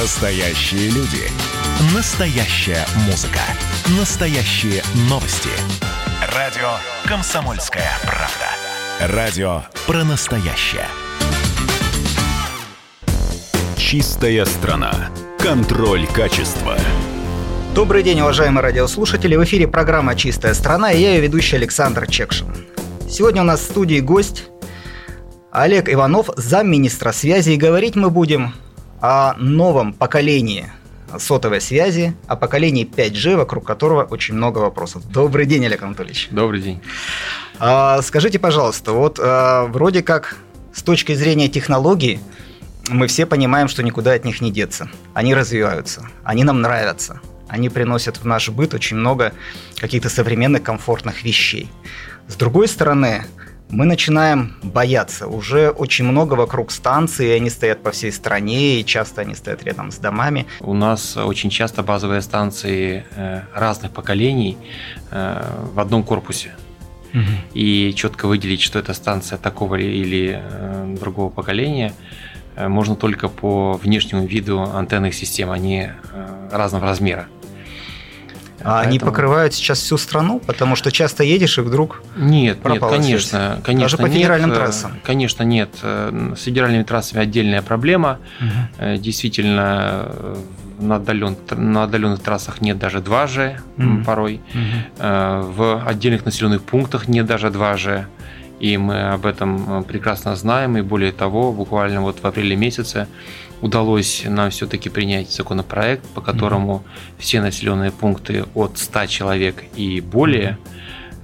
Настоящие люди. Настоящая музыка. Настоящие новости. Радио «Комсомольская правда». Радио про настоящее. Чистая страна. Контроль качества. Добрый день, уважаемые радиослушатели. В эфире программа «Чистая страна» и я ее ведущий Александр Чекшин. Сегодня у нас в студии гость Олег Иванов, замминистра связи. И говорить мы будем о новом поколении сотовой связи, о поколении 5G, вокруг которого очень много вопросов. Добрый день, Олег Анатольевич. Добрый день. А, скажите, пожалуйста, вот а, вроде как с точки зрения технологий мы все понимаем, что никуда от них не деться. Они развиваются, они нам нравятся, они приносят в наш быт очень много каких-то современных комфортных вещей. С другой стороны, мы начинаем бояться. Уже очень много вокруг станций, они стоят по всей стране, и часто они стоят рядом с домами. У нас очень часто базовые станции э, разных поколений э, в одном корпусе. Угу. И четко выделить, что это станция такого или э, другого поколения, можно только по внешнему виду антенных систем. Они разного размера. А Поэтому... они покрывают сейчас всю страну, потому что часто едешь и вдруг нет, нет, конечно, связь. конечно, даже по федеральным нет, трассам. Конечно, нет. С федеральными трассами отдельная проблема. Угу. Действительно, на, отдален, на отдаленных трассах нет даже 2G угу. порой. Угу. В отдельных населенных пунктах нет даже 2G. И мы об этом прекрасно знаем. И более того, буквально вот в апреле месяце удалось нам все-таки принять законопроект, по которому mm-hmm. все населенные пункты от 100 человек и более,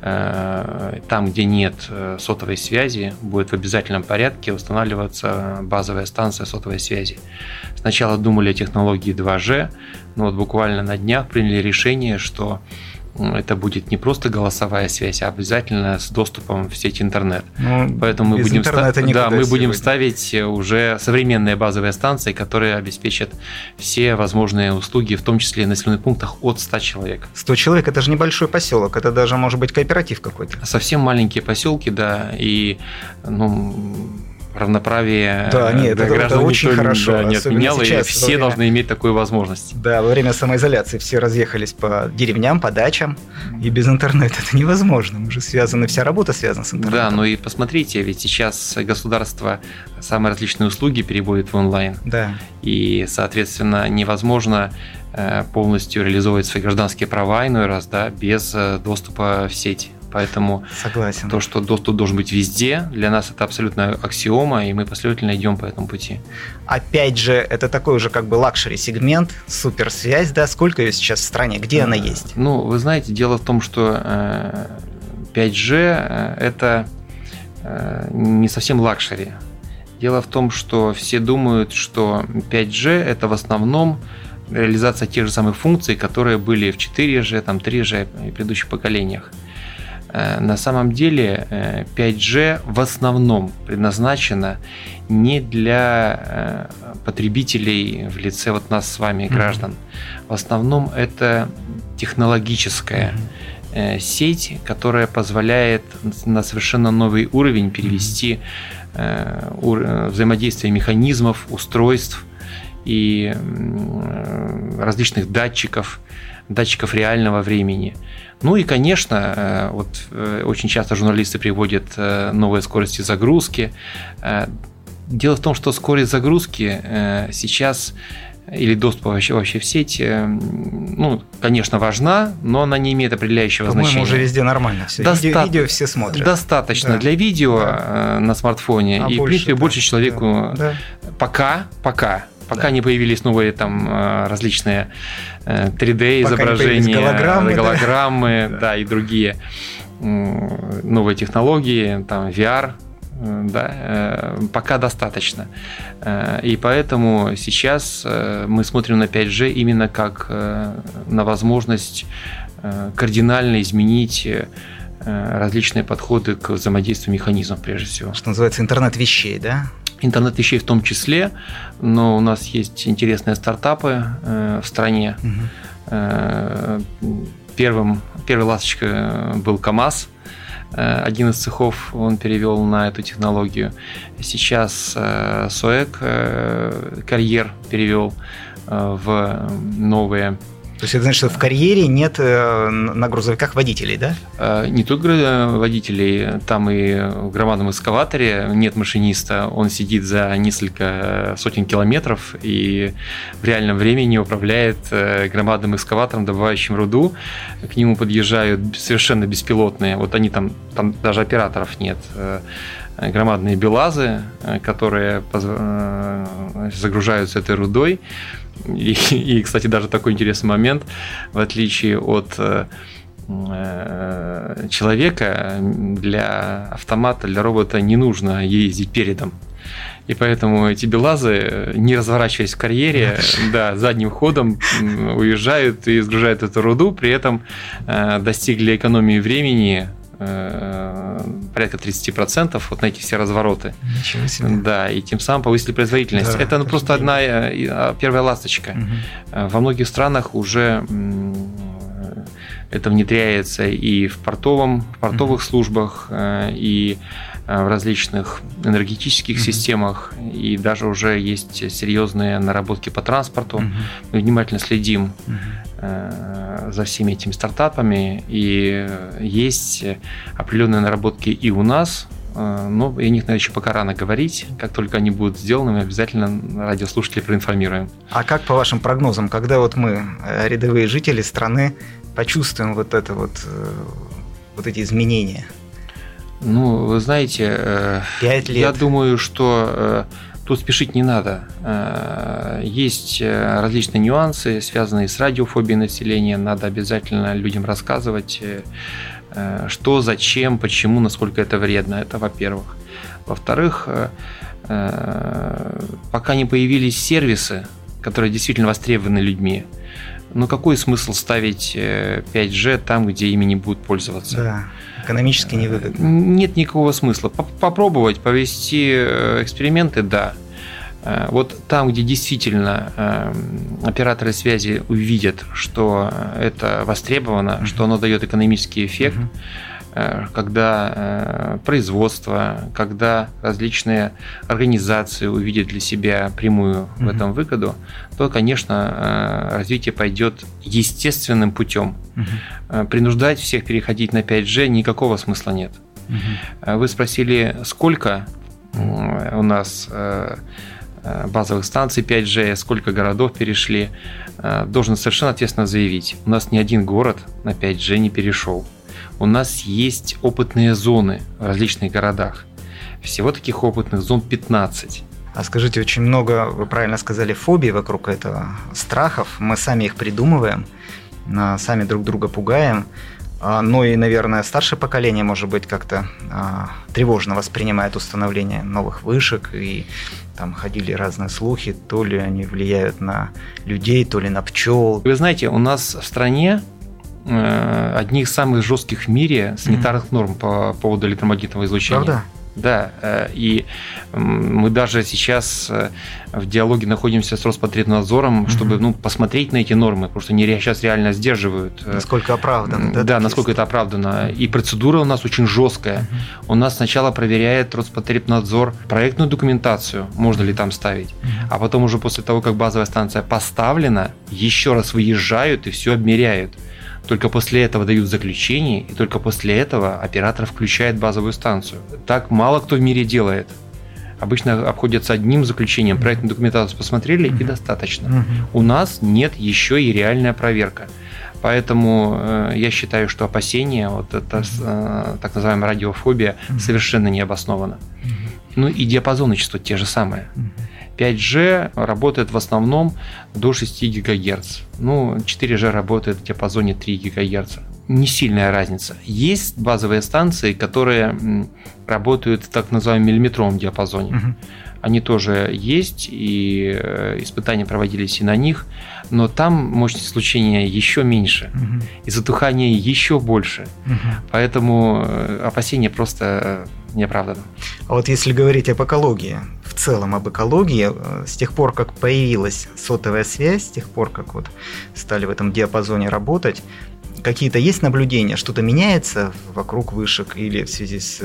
mm-hmm. там, где нет э, сотовой связи, будет в обязательном порядке устанавливаться базовая станция сотовой связи. Сначала думали о технологии 2G, но вот буквально на днях приняли решение, что это будет не просто голосовая связь, а обязательно с доступом в сеть интернет. Ну, Поэтому мы будем, ста- да, мы будем ставить уже современные базовые станции, которые обеспечат все возможные услуги, в том числе в населенных пунктах от 100 человек. 100 человек это же небольшой поселок, это даже может быть кооператив какой-то. Совсем маленькие поселки, да, и ну, равноправие да, нет, да, это, граждан это очень никто, хорошо, да, не отменял, и все время, должны иметь такую возможность. Да, во время самоизоляции все разъехались по деревням, по дачам, и без интернета это невозможно. Мы же связаны, вся работа связана с интернетом. Да, ну и посмотрите, ведь сейчас государство самые различные услуги переводит в онлайн. Да. И, соответственно, невозможно э, полностью реализовывать свои гражданские права иной раз, да, без э, доступа в сеть. Поэтому Согласен. то, что доступ должен быть везде, для нас это абсолютно аксиома, и мы последовательно идем по этому пути. Опять же, это такой уже как бы luxury сегмент, суперсвязь, да? Сколько ее сейчас в стране? Где она э, есть? Ну, вы знаете, дело в том, что 5G э, э, это не совсем luxury. Дело в том, что все думают, что 5G это в основном реализация тех же самых функций, которые были в 4G, там 3G и предыдущих поколениях. Э, на самом деле 5G э, в основном предназначена не для э, потребителей в лице вот нас с вами, граждан. Mm-hmm. В основном это технологическая mm-hmm. сеть, которая позволяет на совершенно новый уровень перевести mm-hmm. взаимодействие механизмов, устройств и различных датчиков, датчиков реального времени. Ну и, конечно, э, вот э, очень часто журналисты приводят э, новые скорости загрузки. Дело в том, что скорость загрузки сейчас или доступ вообще, вообще в сеть, ну, конечно, важна, но она не имеет определяющего По-моему, значения. уже везде нормально все. Доста- видео, видео все смотрят. Достаточно да. для видео да. на смартфоне. А и, больше, в принципе, да. больше человеку да. пока, пока Пока да. не появились новые там э, различные 3D изображения, голограммы, голограммы да. да, и другие новые технологии, там VR, э, да, э, пока достаточно. И поэтому сейчас мы смотрим на 5G именно как на возможность кардинально изменить различные подходы к взаимодействию механизмов, прежде всего. Что называется интернет вещей, да? Интернет вещей в том числе, но у нас есть интересные стартапы э, в стране. Угу. Э, первым, первой ласточкой был КАМАЗ. Э, один из цехов он перевел на эту технологию. Сейчас э, СОЭК э, карьер перевел в новые то есть это значит, что в карьере нет э, на грузовиках водителей, да? Э, не только водителей, там и в громадном эскаваторе нет машиниста, он сидит за несколько сотен километров и в реальном времени управляет э, громадным эскаватором, добывающим руду. К нему подъезжают совершенно беспилотные, вот они там, там даже операторов нет, громадные белазы, которые загружаются этой рудой, и, и, кстати, даже такой интересный момент, в отличие от э, э, человека, для автомата, для робота не нужно ездить передом. И поэтому эти белазы, не разворачиваясь в карьере, да, задним ходом уезжают и сгружают эту руду, при этом э, достигли экономии времени порядка 30% вот на эти все развороты. Ничего себе. Да, и тем самым повысили производительность. Да, это ну, просто одна э, а, первая ласточка. Угу. Во многих странах уже это внедряется и в, портовом, в портовых угу. службах, и в различных энергетических mm-hmm. системах, и даже уже есть серьезные наработки по транспорту. Mm-hmm. Мы внимательно следим mm-hmm за всеми этими стартапами, и есть определенные наработки и у нас, э, но о них, наверное, еще пока рано говорить. Как только они будут сделаны, мы обязательно радиослушателей проинформируем. А как по вашим прогнозам, когда вот мы, э, рядовые жители страны, почувствуем вот это вот, э, вот эти изменения? Ну, вы знаете, Пять лет. я думаю, что Тут спешить не надо. Э, есть э, различные нюансы, связанные с радиофобией населения. Надо обязательно людям рассказывать, э, что, зачем, почему, насколько это вредно. Это во-первых. Во-вторых, пока не появились сервисы, которые действительно востребованы людьми, ну какой смысл ставить 5G там, где ими не будут пользоваться? Да, экономически невыгодно. Нет никакого смысла. Попробовать, повести э, эксперименты, да. Э, вот там, где действительно э, операторы связи увидят, что это востребовано, mm-hmm. что оно дает экономический эффект, mm-hmm когда э, производство, когда различные организации увидят для себя прямую в этом выгоду, то, конечно, э, развитие пойдет естественным путем. Принуждать всех переходить на 5G никакого смысла нет. Вы спросили, сколько у нас базовых станций 5G, сколько городов перешли. Должен совершенно ответственно заявить, у нас ни один город на 5G не перешел у нас есть опытные зоны в различных городах. Всего таких опытных зон 15. А скажите, очень много, вы правильно сказали, фобий вокруг этого, страхов. Мы сами их придумываем, а, сами друг друга пугаем. А, ну и, наверное, старшее поколение, может быть, как-то а, тревожно воспринимает установление новых вышек, и там ходили разные слухи, то ли они влияют на людей, то ли на пчел. Вы знаете, у нас в стране Э, одни из самых жестких в мире санитарных норм по поводу электромагнитного излучения. Правда? Да, э, и мы даже сейчас э, в диалоге находимся с Роспотребнадзором, чтобы ну, посмотреть на эти нормы, потому что они сейчас реально сдерживают. Насколько оправдано. Да, да насколько это оправдано. И процедура у нас очень жесткая. Угу. У нас сначала проверяет Роспотребнадзор проектную документацию, можно ли там ставить, угу. а потом уже после того, как базовая станция поставлена, еще раз выезжают и все обмеряют. Только после этого дают заключение, и только после этого оператор включает базовую станцию. Так мало кто в мире делает. Обычно обходятся одним заключением. Проектную документацию посмотрели и достаточно. У нас нет еще и реальная проверка. Поэтому э, я считаю, что опасения, вот это э, так называемая радиофобия, совершенно не обоснована. Ну и диапазоны частот те же самые. 5G работает в основном до 6 ГГц. Ну, 4G работает в диапазоне 3 ГГц. Не сильная разница. Есть базовые станции, которые работают в так называемом миллиметровом диапазоне. Угу. Они тоже есть, и э, испытания проводились и на них, но там мощность излучения еще меньше, угу. и затухание еще больше. Угу. Поэтому э, опасения просто э, неоправданны. А вот если говорить об экологии, в целом об экологии, с тех пор, как появилась сотовая связь, с тех пор, как вот стали в этом диапазоне работать, какие-то есть наблюдения, что-то меняется вокруг вышек или в связи с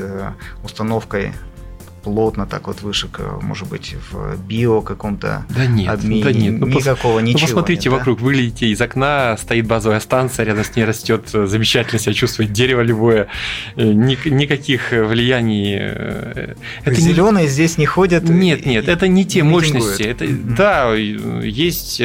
установкой плотно так вот вышек, может быть, в био каком-то да нет, обмене? Да нет, ну, никакого пос... ничего. Ну, посмотрите нет, вокруг, да? выглядите из окна, стоит базовая станция, рядом с ней растет замечательно себя чувствует дерево любое, никаких влияний. Это Зеленые не... здесь не ходят? Нет, нет, это не те мощности. Это, mm-hmm. Да, есть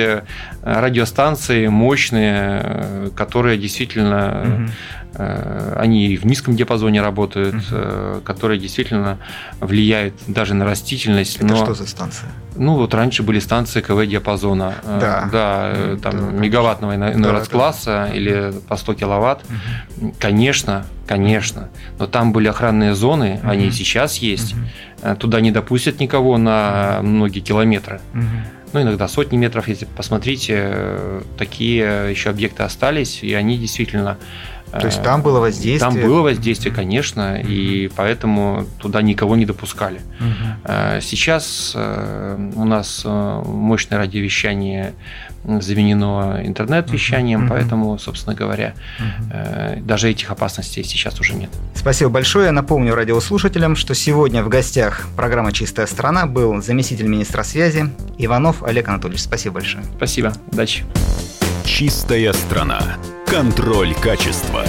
радиостанции мощные, которые действительно они и в низком диапазоне работают, угу. которые действительно влияют даже на растительность. Это но... что за станция? Ну, вот раньше были станции КВ диапазона. Э, да. Да, там да, мегаваттного иной да, класса да. или по 100 киловатт. Угу. Конечно, конечно. Но там были охранные зоны, угу. они и сейчас есть. Угу. Туда не допустят никого на многие километры. Угу ну, иногда сотни метров, если посмотрите, такие еще объекты остались, и они действительно то есть там было воздействие? Там было воздействие, конечно, и поэтому туда никого не допускали. Угу. Сейчас э, у нас э, мощное радиовещание заменено интернет-вещанием, угу. поэтому, собственно говоря, угу. даже этих опасностей сейчас уже нет. Спасибо большое. Напомню радиослушателям, что сегодня в гостях программы «Чистая страна» был заместитель министра связи Иванов Олег Анатольевич. Спасибо большое. Спасибо. Удачи. «Чистая страна». Контроль качества.